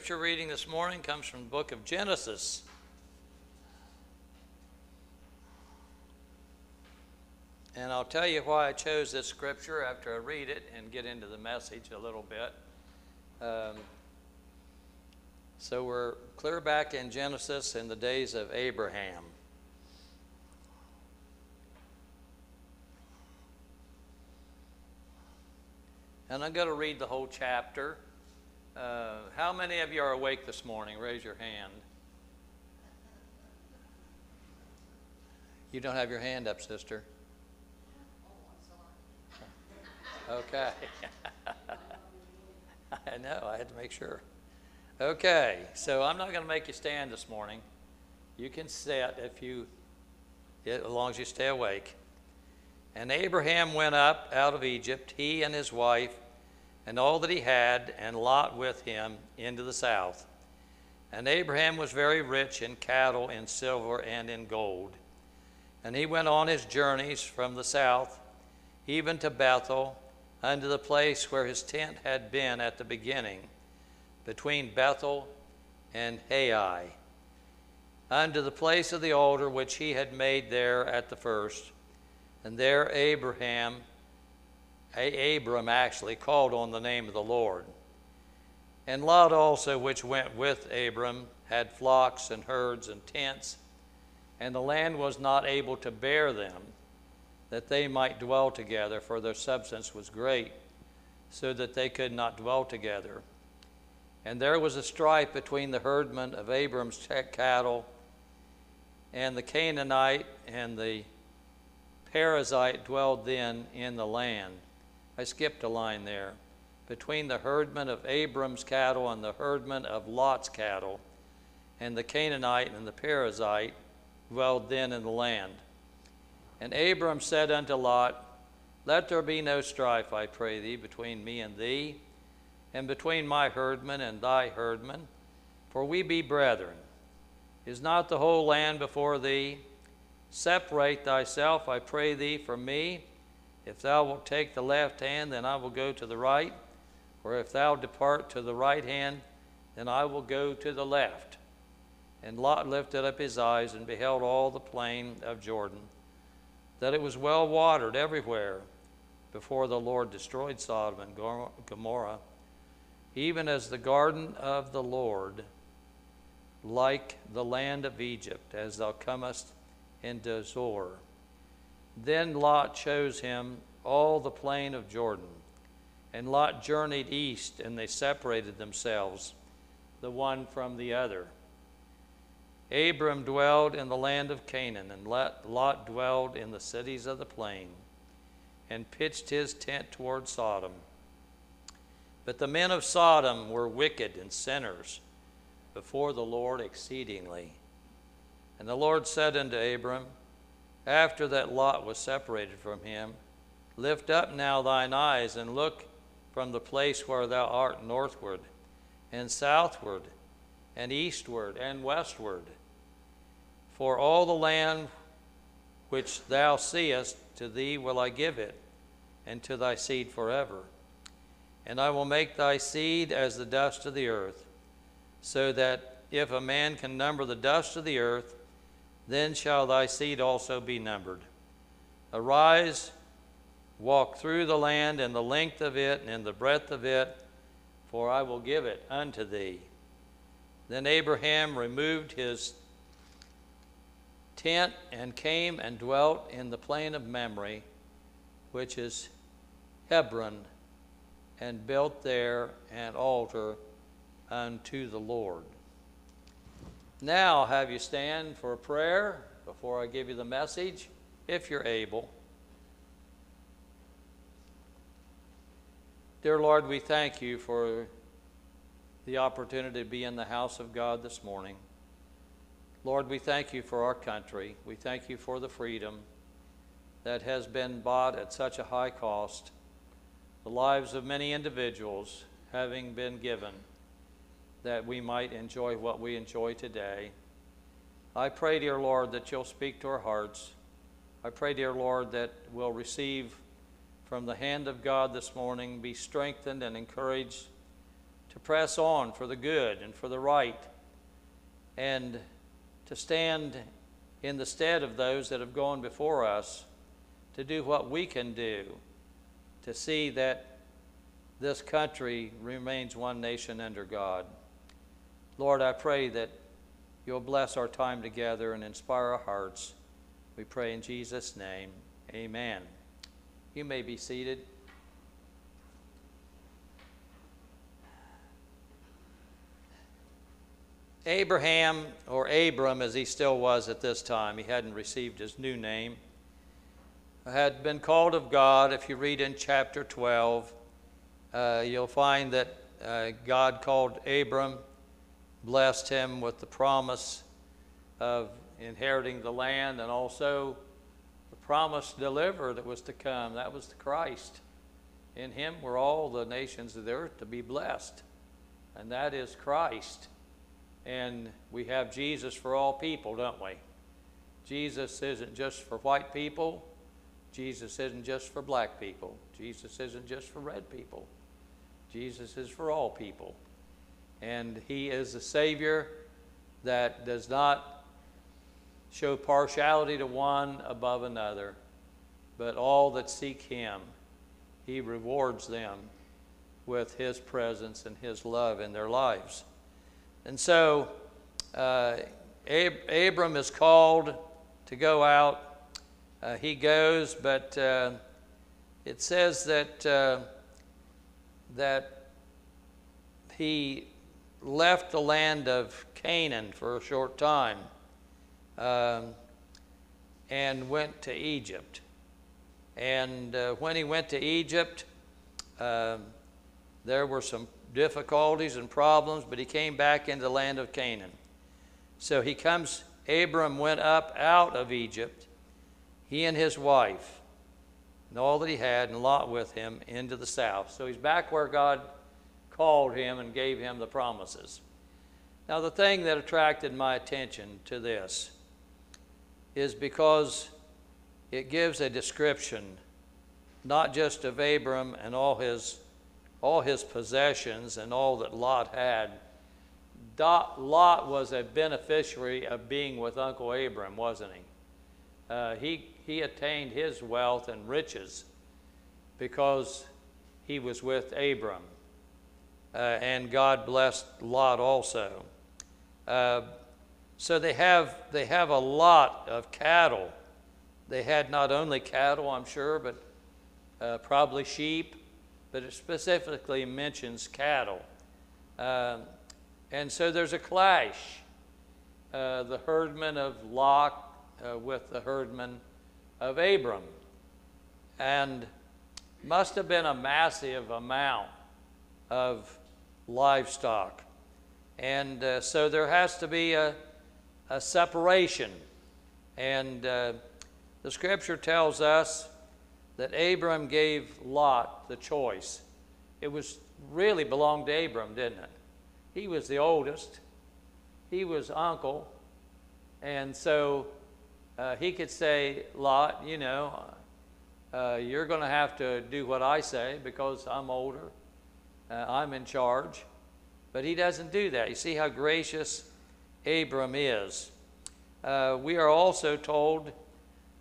scripture reading this morning comes from the book of Genesis. And I'll tell you why I chose this scripture after I read it and get into the message a little bit. Um, so we're clear back in Genesis in the days of Abraham. And I'm going to read the whole chapter. Uh, how many of you are awake this morning? Raise your hand. You don't have your hand up, sister. Okay. I know, I had to make sure. Okay, so I'm not going to make you stand this morning. You can sit if you, as long as you stay awake. And Abraham went up out of Egypt, he and his wife, and all that he had, and Lot with him, into the south. And Abraham was very rich in cattle, in silver, and in gold. And he went on his journeys from the south, even to Bethel, unto the place where his tent had been at the beginning, between Bethel and Hai, unto the place of the altar which he had made there at the first. And there Abraham, Abram actually, called on the name of the Lord. And Lot also, which went with Abram, had flocks and herds and tents, and the land was not able to bear them, that they might dwell together, for their substance was great, so that they could not dwell together. And there was a strife between the herdmen of Abram's cattle and the Canaanite and the Perizzite dwelled then in the land. I skipped a line there. Between the herdmen of Abram's cattle and the herdmen of Lot's cattle, and the Canaanite and the Perizzite dwelled then in the land. And Abram said unto Lot, Let there be no strife, I pray thee, between me and thee, and between my herdmen and thy herdmen, for we be brethren. Is not the whole land before thee? Separate thyself, I pray thee, from me. If thou wilt take the left hand, then I will go to the right. Or if thou depart to the right hand, then I will go to the left. And Lot lifted up his eyes and beheld all the plain of Jordan, that it was well watered everywhere before the Lord destroyed Sodom and Gomorrah, even as the garden of the Lord, like the land of Egypt, as thou comest into Zoar. Then Lot chose him all the plain of Jordan. And Lot journeyed east, and they separated themselves, the one from the other. Abram dwelled in the land of Canaan, and Lot dwelled in the cities of the plain, and pitched his tent toward Sodom. But the men of Sodom were wicked and sinners before the Lord exceedingly. And the Lord said unto Abram, after that Lot was separated from him, Lift up now thine eyes and look from the place where thou art northward, and southward, and eastward, and westward. For all the land which thou seest, to thee will I give it, and to thy seed forever. And I will make thy seed as the dust of the earth, so that if a man can number the dust of the earth, then shall thy seed also be numbered. Arise, walk through the land in the length of it and the breadth of it, for I will give it unto thee. Then Abraham removed his tent and came and dwelt in the plain of Mamre, which is Hebron, and built there an altar unto the Lord. Now, have you stand for a prayer before I give you the message, if you're able. Dear Lord, we thank you for the opportunity to be in the house of God this morning. Lord, we thank you for our country. We thank you for the freedom that has been bought at such a high cost, the lives of many individuals having been given that we might enjoy what we enjoy today. I pray, dear Lord, that you'll speak to our hearts. I pray, dear Lord, that we'll receive from the hand of God this morning, be strengthened and encouraged to press on for the good and for the right, and to stand in the stead of those that have gone before us, to do what we can do to see that this country remains one nation under God. Lord, I pray that you'll bless our time together and inspire our hearts. We pray in Jesus' name. Amen. You may be seated. Abraham, or Abram as he still was at this time, he hadn't received his new name, had been called of God. If you read in chapter 12, uh, you'll find that uh, God called Abram, blessed him with the promise of inheriting the land and also the promised deliverer that was to come. That was the Christ. In him were all the nations of the earth to be blessed, and that is Christ. And we have Jesus for all people, don't we? Jesus isn't just for white people. Jesus isn't just for black people. Jesus isn't just for red people. Jesus is for all people. And He is a Savior that does not show partiality to one above another, but all that seek Him, He rewards them with His presence and His love in their lives. And so uh, Ab- Abram is called to go out. Uh, he goes, but uh, it says that, uh, that he left the land of Canaan for a short time um, and went to Egypt. And uh, when he went to Egypt, um, there were some difficulties and problems, but he came back into the land of Canaan. So he comes, Abram went up out of Egypt, he and his wife, and all that he had, and Lot with him into the south. So he's back where God called him and gave him the promises. Now, the thing that attracted my attention to this is because it gives a description not just of Abram and all his all his possessions and all that Lot had. Lot was a beneficiary of being with Uncle Abram, wasn't he? Uh, he, he attained his wealth and riches because he was with Abram. Uh, and God blessed Lot also. Uh, so they have, they have a lot of cattle. They had not only cattle, I'm sure, but uh, probably sheep but it specifically mentions cattle. Uh, and so there's a clash. Uh, the herdman of Lot uh, with the herdman of Abram. And must have been a massive amount of livestock. And uh, so there has to be a, a separation. And uh, the scripture tells us that Abram gave Lot the choice. It was really belonged to Abram, didn't it? He was the oldest, he was uncle, and so uh, he could say, Lot, you know, uh, you're going to have to do what I say because I'm older, uh, I'm in charge. But he doesn't do that. You see how gracious Abram is. Uh, we are also told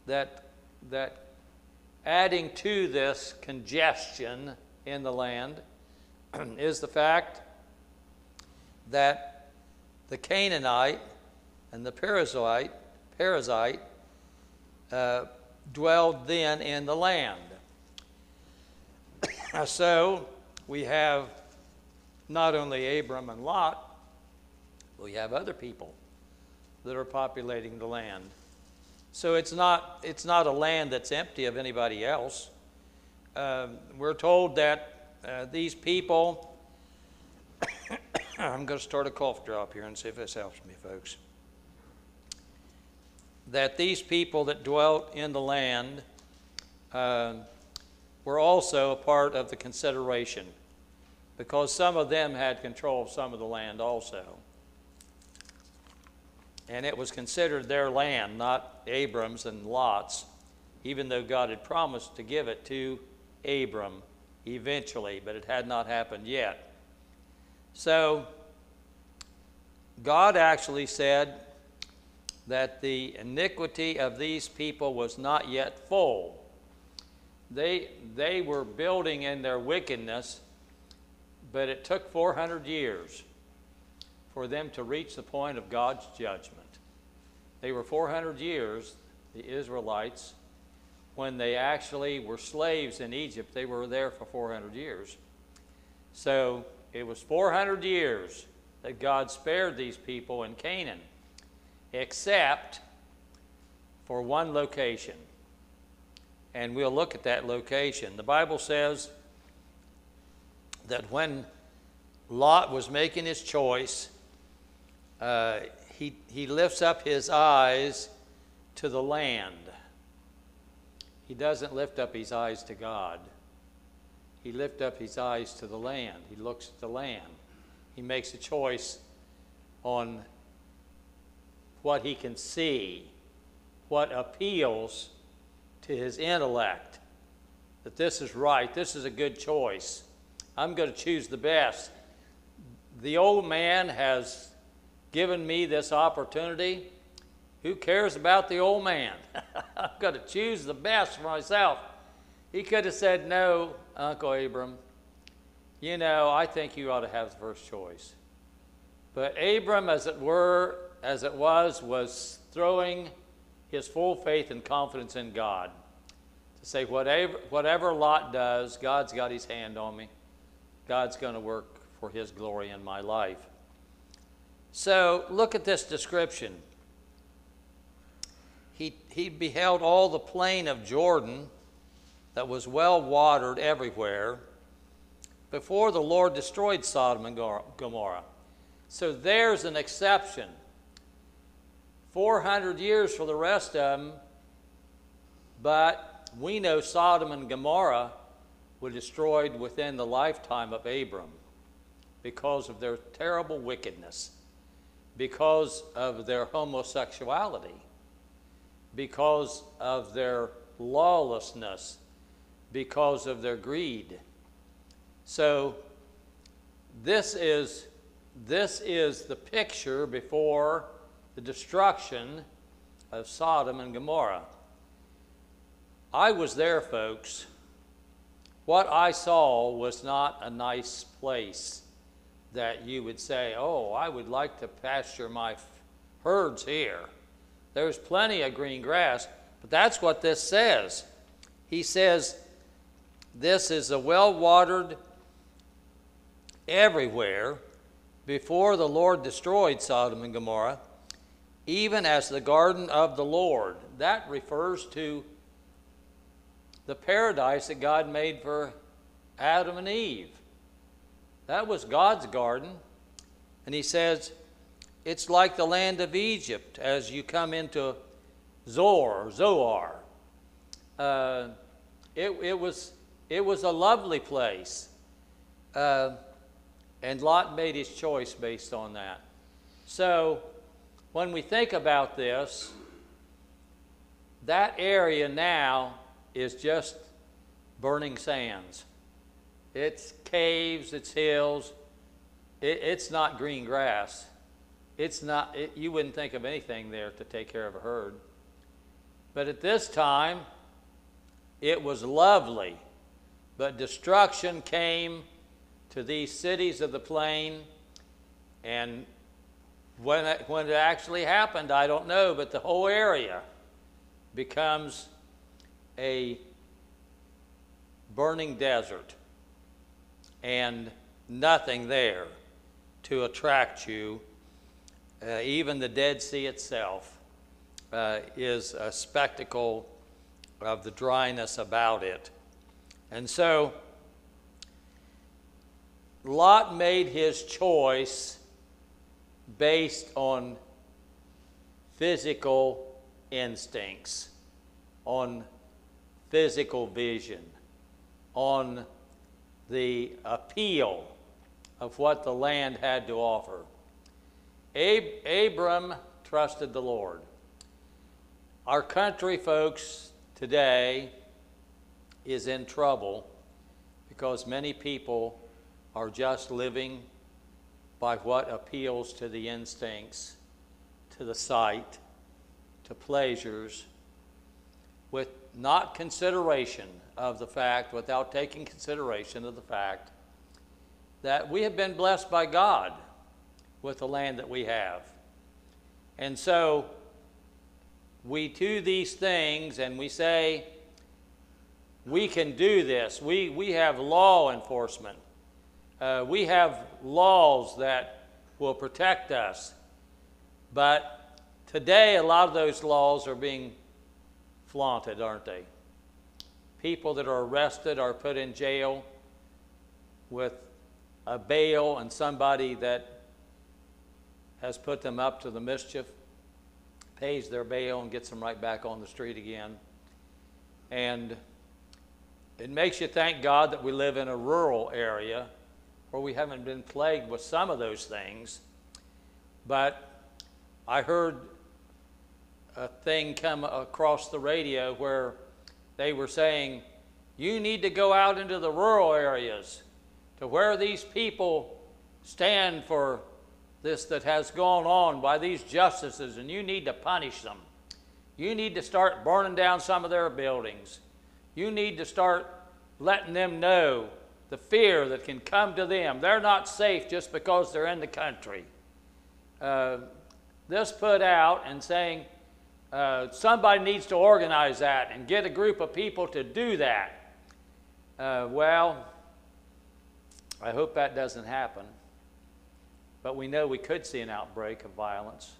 that, that adding to this congestion in the land is the fact that the Canaanite and the Perizzite, Perizzite uh, dwelled then in the land. so we have not only Abram and Lot, we have other people that are populating the land. So it's not, it's not a land that's empty of anybody else. Um, we're told that uh, these people, I'm going to start a cough drop here and see if this helps me, folks. That these people that dwelt in the land uh, were also a part of the consideration because some of them had control of some of the land also and it was considered their land, not Abram's and Lot's, even though God had promised to give it to Abram eventually, but it had not happened yet. So, God actually said that the iniquity of these people was not yet full. They, they were building in their wickedness, but it took 400 years for them to reach the point of God's judgment. They were 400 years, the Israelites, when they actually were slaves in Egypt. They were there for 400 years. So it was 400 years that God spared these people in Canaan, except for one location. And we'll look at that location. The Bible says that when Lot was making his choice, uh, he, he lifts up his eyes to the land. He doesn't lift up his eyes to God. He lifts up his eyes to the land. He looks at the land. He makes a choice on what he can see, what appeals to his intellect, that this is right, this is a good choice. I'm going to choose the best. The old man has given me this opportunity. Who cares about the old man? I'm going to choose the best for myself. He could have said, No, Uncle Abram, you know, I think you ought to have the first choice. But Abram, as it were, as it was, was throwing his full faith and confidence in God to say, whatever, whatever Lot does, God's got his hand on me. God's going to work for his glory in my life. So look at this description. He, he beheld all the plain of Jordan that was well watered everywhere before the Lord destroyed Sodom and Gomorrah. So there's an exception. 400 years for the rest of them, but we know Sodom and Gomorrah were destroyed within the lifetime of Abram because of their terrible wickedness, because of their homosexuality, because of their lawlessness, because of their greed. So this is this is the picture before the destruction of Sodom and Gomorrah. I was there, folks. What I saw was not a nice place that you would say, Oh, I would like to pasture my herds here. There's plenty of green grass, but that's what this says. He says, This is a well watered everywhere before the Lord destroyed Sodom and Gomorrah, even as the garden of the Lord. That refers to the paradise that God made for Adam and Eve. That was God's garden. And he says, it's like the land of Egypt as you come into Zor, Zoar. Uh, it, it, was, it was a lovely place. Uh, and Lot made his choice based on that. So when we think about this, that area now is just burning sands. It's caves, it's hills. It, it's not green grass. It's not, it, you wouldn't think of anything there to take care of a herd. But at this time, it was lovely. But destruction came to these cities of the plain. And when it, when it actually happened, I don't know, but the whole area becomes a burning desert and nothing there to attract you. Uh, even the Dead Sea itself uh, is a spectacle of the dryness about it. And so, Lot made his choice based on physical instincts, on physical vision, on the appeal of what the land had to offer. Ab- Abram trusted the Lord. Our country, folks, today is in trouble because many people are just living by what appeals to the instincts, to the sight, to pleasures, with not consideration of the fact, without taking consideration of the fact that we have been blessed by God with the land that we have. And so we do these things and we say, we can do this. We, we have law enforcement. Uh, we have laws that will protect us. But today, a lot of those laws are being flaunted, aren't they? People that are arrested are put in jail with a bail and somebody that has put them up to the mischief pays their bail and gets them right back on the street again. And it makes you thank God that we live in a rural area where we haven't been plagued with some of those things. But I heard a thing come across the radio where they were saying, you need to go out into the rural areas to where these people stand for this that has gone on by these justices, and you need to punish them. You need to start burning down some of their buildings. You need to start letting them know the fear that can come to them. They're not safe just because they're in the country. Uh, this put out and saying uh, somebody needs to organize that and get a group of people to do that. Uh, well, I hope that doesn't happen. But we know we could see an outbreak of violence.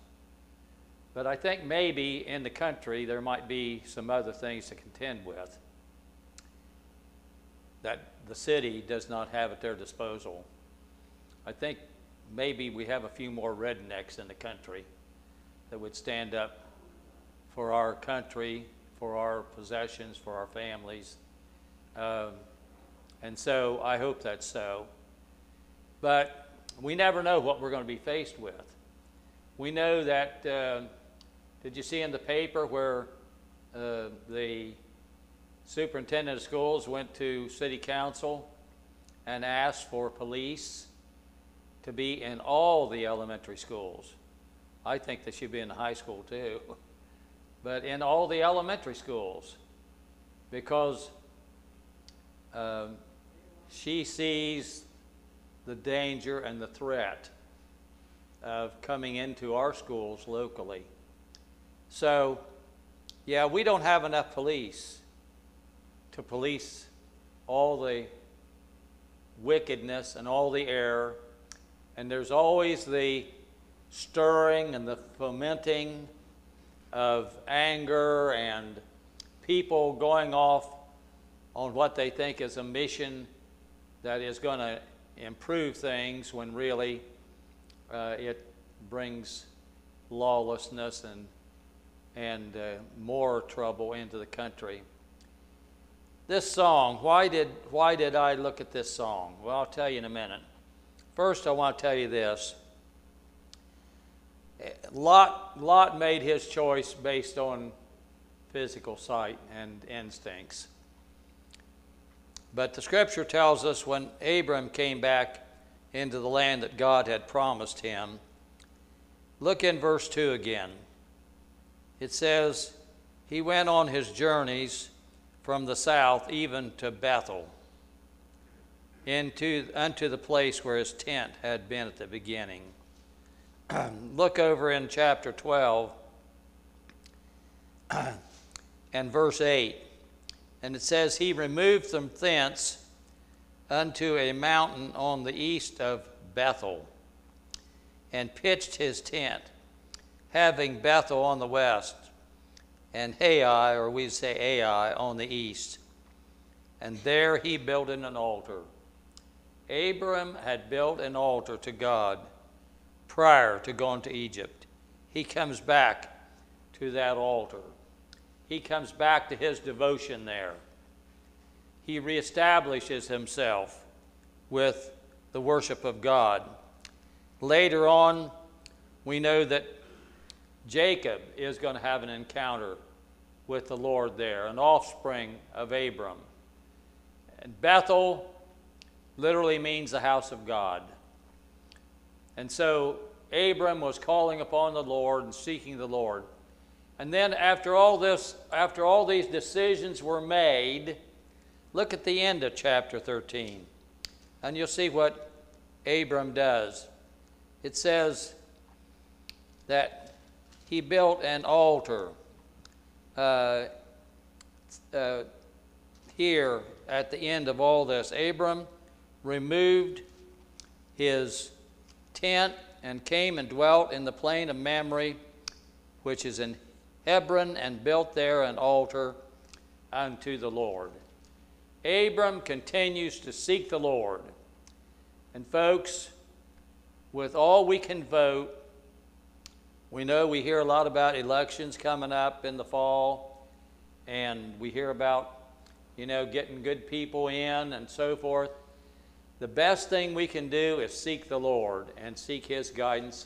But I think maybe in the country there might be some other things to contend with that the city does not have at their disposal. I think maybe we have a few more rednecks in the country that would stand up for our country, for our possessions, for our families. Um, and so I hope that's so. But we never know what we're going to be faced with. We know that, uh, did you see in the paper where uh, the superintendent of schools went to city council and asked for police to be in all the elementary schools? I think they should be in the high school too, but in all the elementary schools because um, she sees the danger and the threat of coming into our schools locally. So, yeah, we don't have enough police to police all the wickedness and all the error. And there's always the stirring and the fomenting of anger and people going off on what they think is a mission that is going to improve things when really uh, it brings lawlessness and, and uh, more trouble into the country. This song, why did, why did I look at this song? Well, I'll tell you in a minute. First, I want to tell you this. Lot, Lot made his choice based on physical sight and instincts. But the scripture tells us when Abram came back into the land that God had promised him, look in verse 2 again. It says, He went on his journeys from the south even to Bethel, into, unto the place where his tent had been at the beginning. look over in chapter 12 and verse 8. And it says, He removed them thence unto a mountain on the east of Bethel, and pitched his tent, having Bethel on the west, and Hai, or we say Ai, on the east. And there he built an altar. Abram had built an altar to God prior to going to Egypt. He comes back to that altar he comes back to his devotion there. He reestablishes himself with the worship of God. Later on, we know that Jacob is going to have an encounter with the Lord there, an offspring of Abram. And Bethel literally means the house of God. And so Abram was calling upon the Lord and seeking the Lord. And then after all this, after all these decisions were made, look at the end of chapter 13. And you'll see what Abram does. It says that he built an altar uh, uh, here at the end of all this. Abram removed his tent and came and dwelt in the plain of Mamre, which is in Hebron, and built there an altar unto the Lord. Abram continues to seek the Lord. And folks, with all we can vote, we know we hear a lot about elections coming up in the fall, and we hear about, you know, getting good people in and so forth. The best thing we can do is seek the Lord and seek His guidance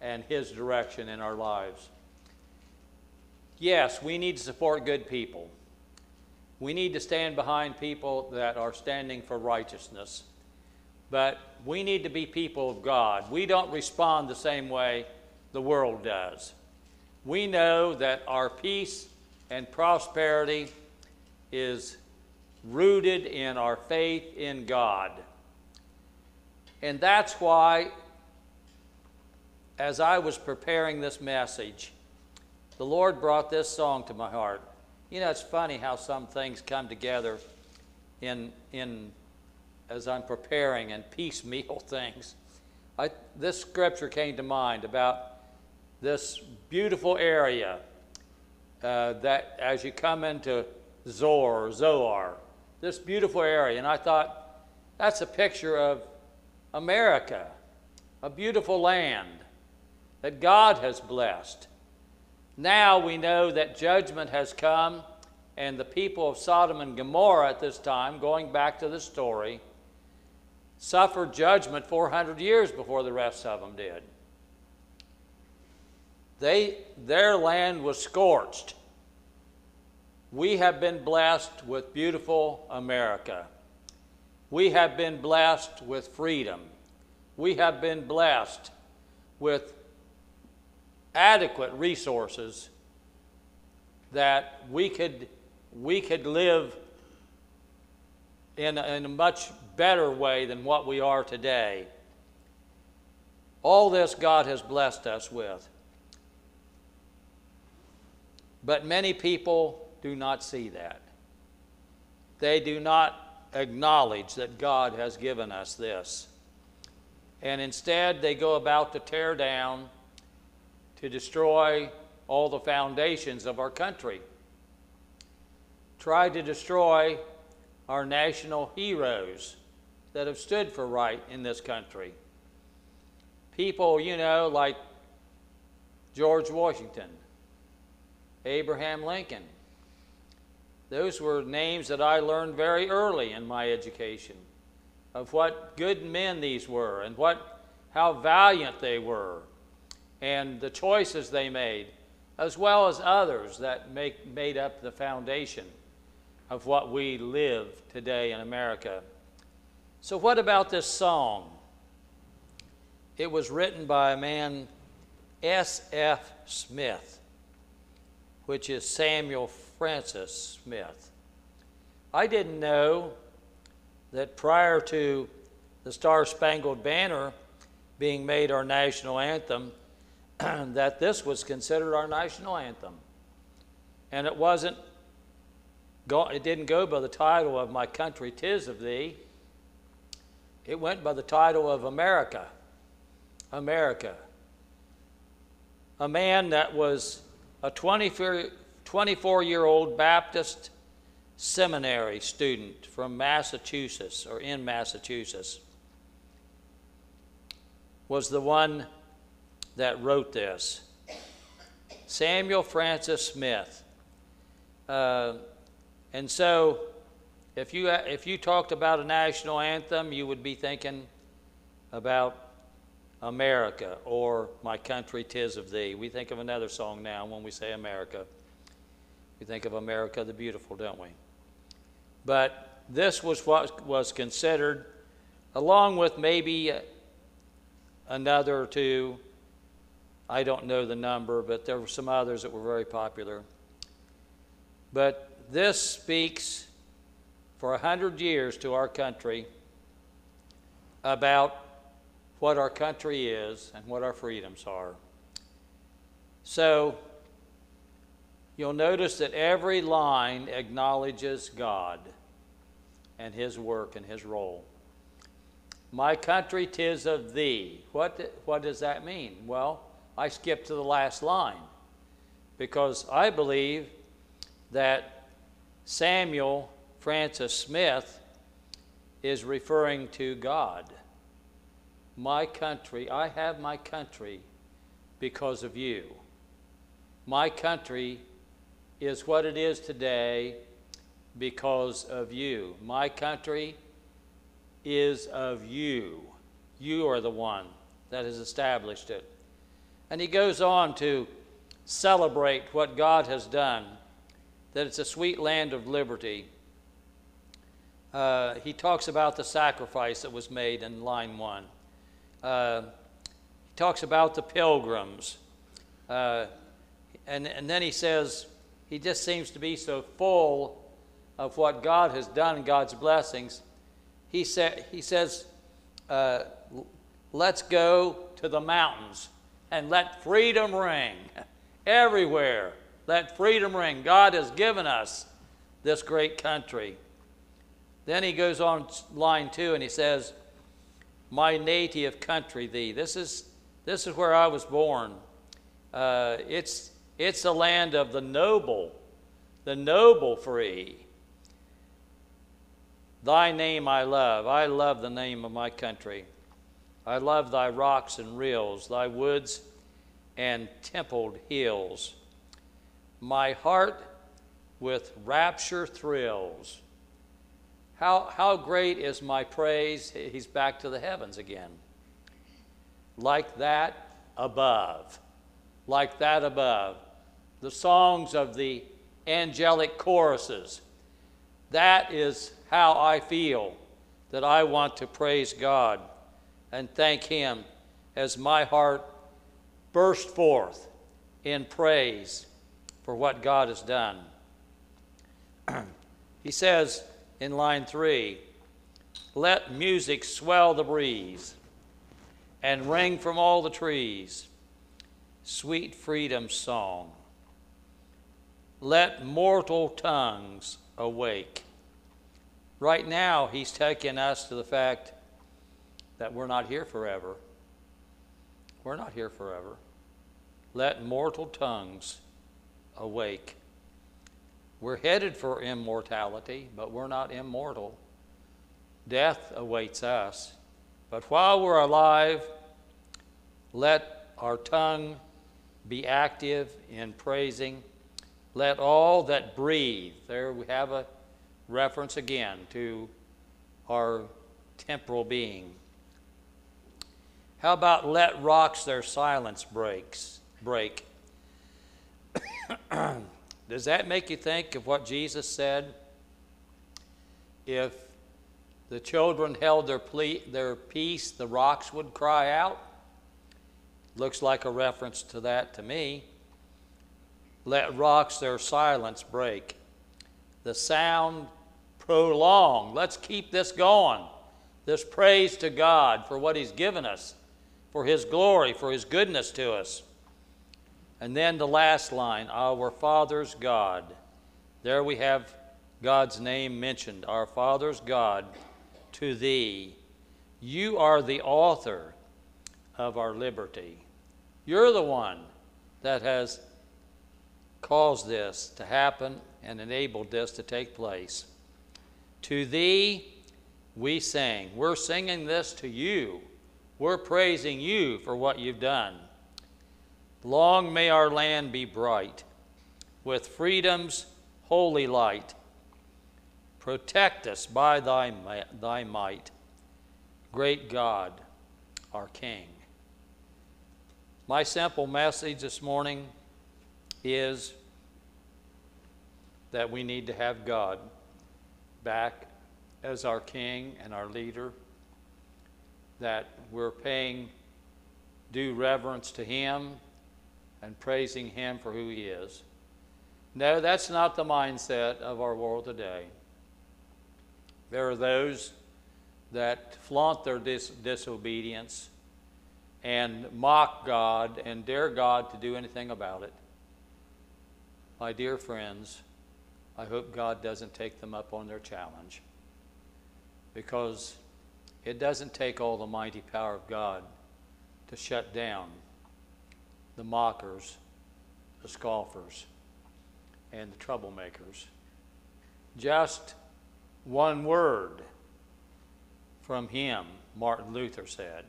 and His direction in our lives. Yes, we need to support good people. We need to stand behind people that are standing for righteousness. But we need to be people of God. We don't respond the same way the world does. We know that our peace and prosperity is rooted in our faith in God. And that's why, as I was preparing this message, the Lord brought this song to my heart. You know, it's funny how some things come together in, in as I'm preparing and piecemeal things. I, this scripture came to mind about this beautiful area uh, that as you come into Zor, Zoar, this beautiful area. And I thought, that's a picture of America, a beautiful land that God has blessed. Now we know that judgment has come, and the people of Sodom and Gomorrah at this time, going back to the story, suffered judgment 400 years before the rest of them did. They, their land was scorched. We have been blessed with beautiful America. We have been blessed with freedom. We have been blessed with adequate resources that we could, we could live in in a much better way than what we are today. All this God has blessed us with. But many people do not see that. They do not acknowledge that God has given us this. And instead, they go about to tear down, to destroy all the foundations of our country, try to destroy our national heroes that have stood for right in this country. People, you know, like George Washington, Abraham Lincoln, those were names that I learned very early in my education of what good men these were and what, how valiant they were and the choices they made, as well as others that make, made up the foundation of what we live today in America. So, what about this song? It was written by a man, S.F. Smith, which is Samuel Francis Smith. I didn't know that prior to the Star Spangled Banner being made our national anthem, that this was considered our national anthem. And it wasn't, it didn't go by the title of My Country Tis of Thee. It went by the title of America. America. A man that was a 24, 24 year old Baptist seminary student from Massachusetts or in Massachusetts was the one that wrote this. Samuel Francis Smith. Uh, and so, if you, if you talked about a national anthem, you would be thinking about America or My Country Tis of Thee. We think of another song now when we say America. We think of America the Beautiful, don't we? But this was what was considered, along with maybe uh, another two. I don't know the number, but there were some others that were very popular. But this speaks for a hundred years to our country about what our country is and what our freedoms are. So, you'll notice that every line acknowledges God and His work and His role. My country, tis of thee. What, what does that mean? Well, I skipped to the last line because I believe that Samuel Francis Smith is referring to God. My country, I have my country because of you. My country is what it is today because of you. My country is of you. You are the one that has established it. And he goes on to celebrate what God has done, that it's a sweet land of liberty. Uh, he talks about the sacrifice that was made in line one. Uh, he talks about the pilgrims. Uh, and, and then he says, he just seems to be so full of what God has done, God's blessings. He, sa- he says, uh, let's go to the mountains and let freedom ring everywhere. Let freedom ring. God has given us this great country. Then he goes on line two and he says, My native country, thee. This is, this is where I was born. Uh, it's, it's the land of the noble, the noble free. Thy name I love. I love the name of my country. I love thy rocks and rills, thy woods and templed hills. My heart with rapture thrills. How, how great is my praise? He's back to the heavens again. Like that above. Like that above. The songs of the angelic choruses. That is how I feel that I want to praise God and thank Him as my heart burst forth in praise for what God has done. he says in line three, let music swell the breeze and ring from all the trees, sweet freedom's song. Let mortal tongues awake Right now, he's taking us to the fact that we're not here forever. We're not here forever. Let mortal tongues awake. We're headed for immortality, but we're not immortal. Death awaits us. But while we're alive, let our tongue be active in praising. Let all that breathe, there we have a reference again to our temporal being. How about let rocks their silence breaks break? Does that make you think of what Jesus said? If the children held their, ple- their peace, the rocks would cry out. Looks like a reference to that to me. Let rocks their silence break. The sound prolong. Let's keep this going. This praise to God for what He's given us, for His glory, for His goodness to us. And then the last line, Our Father's God. There we have God's name mentioned. Our Father's God, to Thee. You are the author of our liberty. You're the one that has caused this to happen and enabled this to take place. To thee we sing. We're singing this to you. We're praising you for what you've done. Long may our land be bright with freedom's holy light. Protect us by thy, thy might, great God, our King. My simple message this morning is that we need to have God back as our king and our leader, that we're paying due reverence to Him and praising Him for who He is. No, that's not the mindset of our world today. There are those that flaunt their dis- disobedience and mock God and dare God to do anything about it. My dear friends, I hope God doesn't take them up on their challenge because it doesn't take all the mighty power of God to shut down the mockers, the scoffers, and the troublemakers. Just one word from him, Martin Luther said,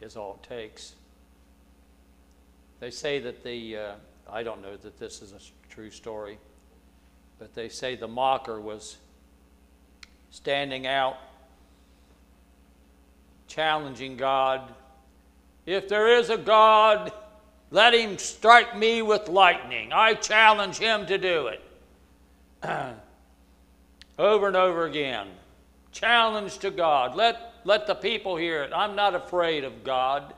is all it takes. They say that the, uh, I don't know that this is a true story, but they say the mocker was standing out, challenging God. If there is a God, let him strike me with lightning. I challenge him to do it. over and over again. Challenge to God. Let, let the people hear it. I'm not afraid of God.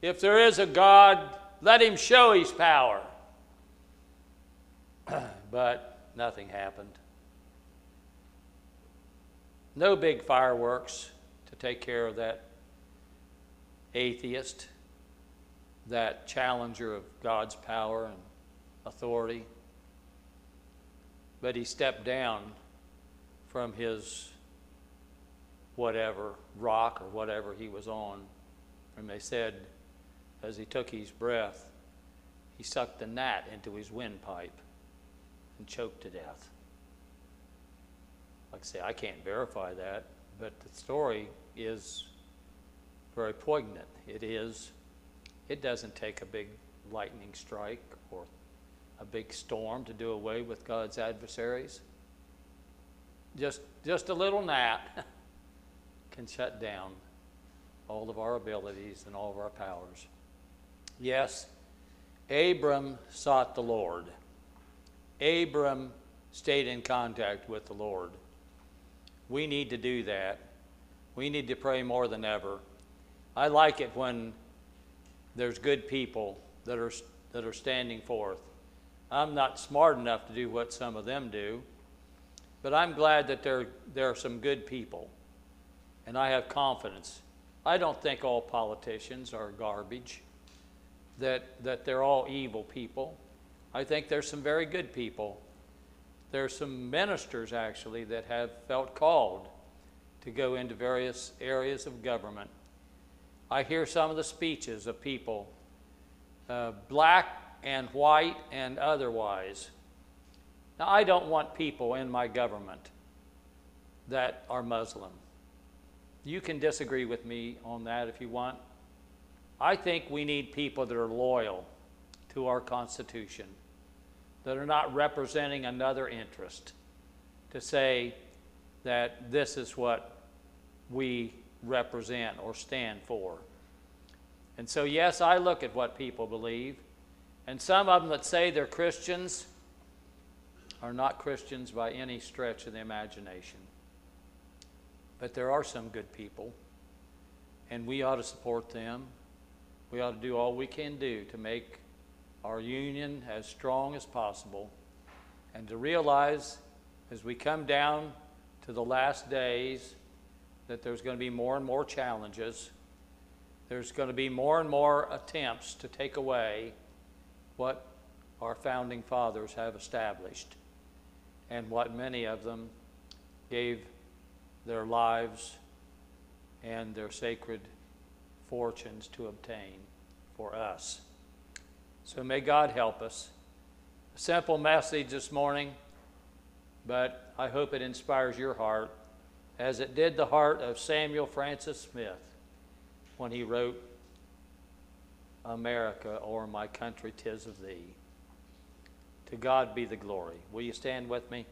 If there is a God, let him show his power. but nothing happened. No big fireworks to take care of that atheist, that challenger of God's power and authority. But he stepped down from his whatever rock or whatever he was on. And they said, as he took his breath, he sucked the gnat into his windpipe and choked to death. Like I say, I can't verify that, but the story is very poignant. It is, it doesn't take a big lightning strike or a big storm to do away with God's adversaries. Just, just a little gnat can shut down all of our abilities and all of our powers. Yes, Abram sought the Lord. Abram stayed in contact with the Lord. We need to do that. We need to pray more than ever. I like it when there's good people that are, that are standing forth. I'm not smart enough to do what some of them do, but I'm glad that there, there are some good people, and I have confidence. I don't think all politicians are garbage, that, that they're all evil people. I think there's some very good people. There's some ministers, actually, that have felt called to go into various areas of government. I hear some of the speeches of people, uh, black and white and otherwise. Now, I don't want people in my government that are Muslim. You can disagree with me on that if you want. I think we need people that are loyal to our Constitution, that are not representing another interest, to say that this is what we represent or stand for. And so, yes, I look at what people believe. And some of them that say they're Christians are not Christians by any stretch of the imagination. But there are some good people, and we ought to support them. We ought to do all we can do to make our union as strong as possible and to realize as we come down to the last days that there's going to be more and more challenges. There's going to be more and more attempts to take away what our founding fathers have established and what many of them gave their lives and their sacred fortunes to obtain for us. So may God help us. A simple message this morning, but I hope it inspires your heart as it did the heart of Samuel Francis Smith when he wrote America or my country tis of thee. To God be the glory. Will you stand with me?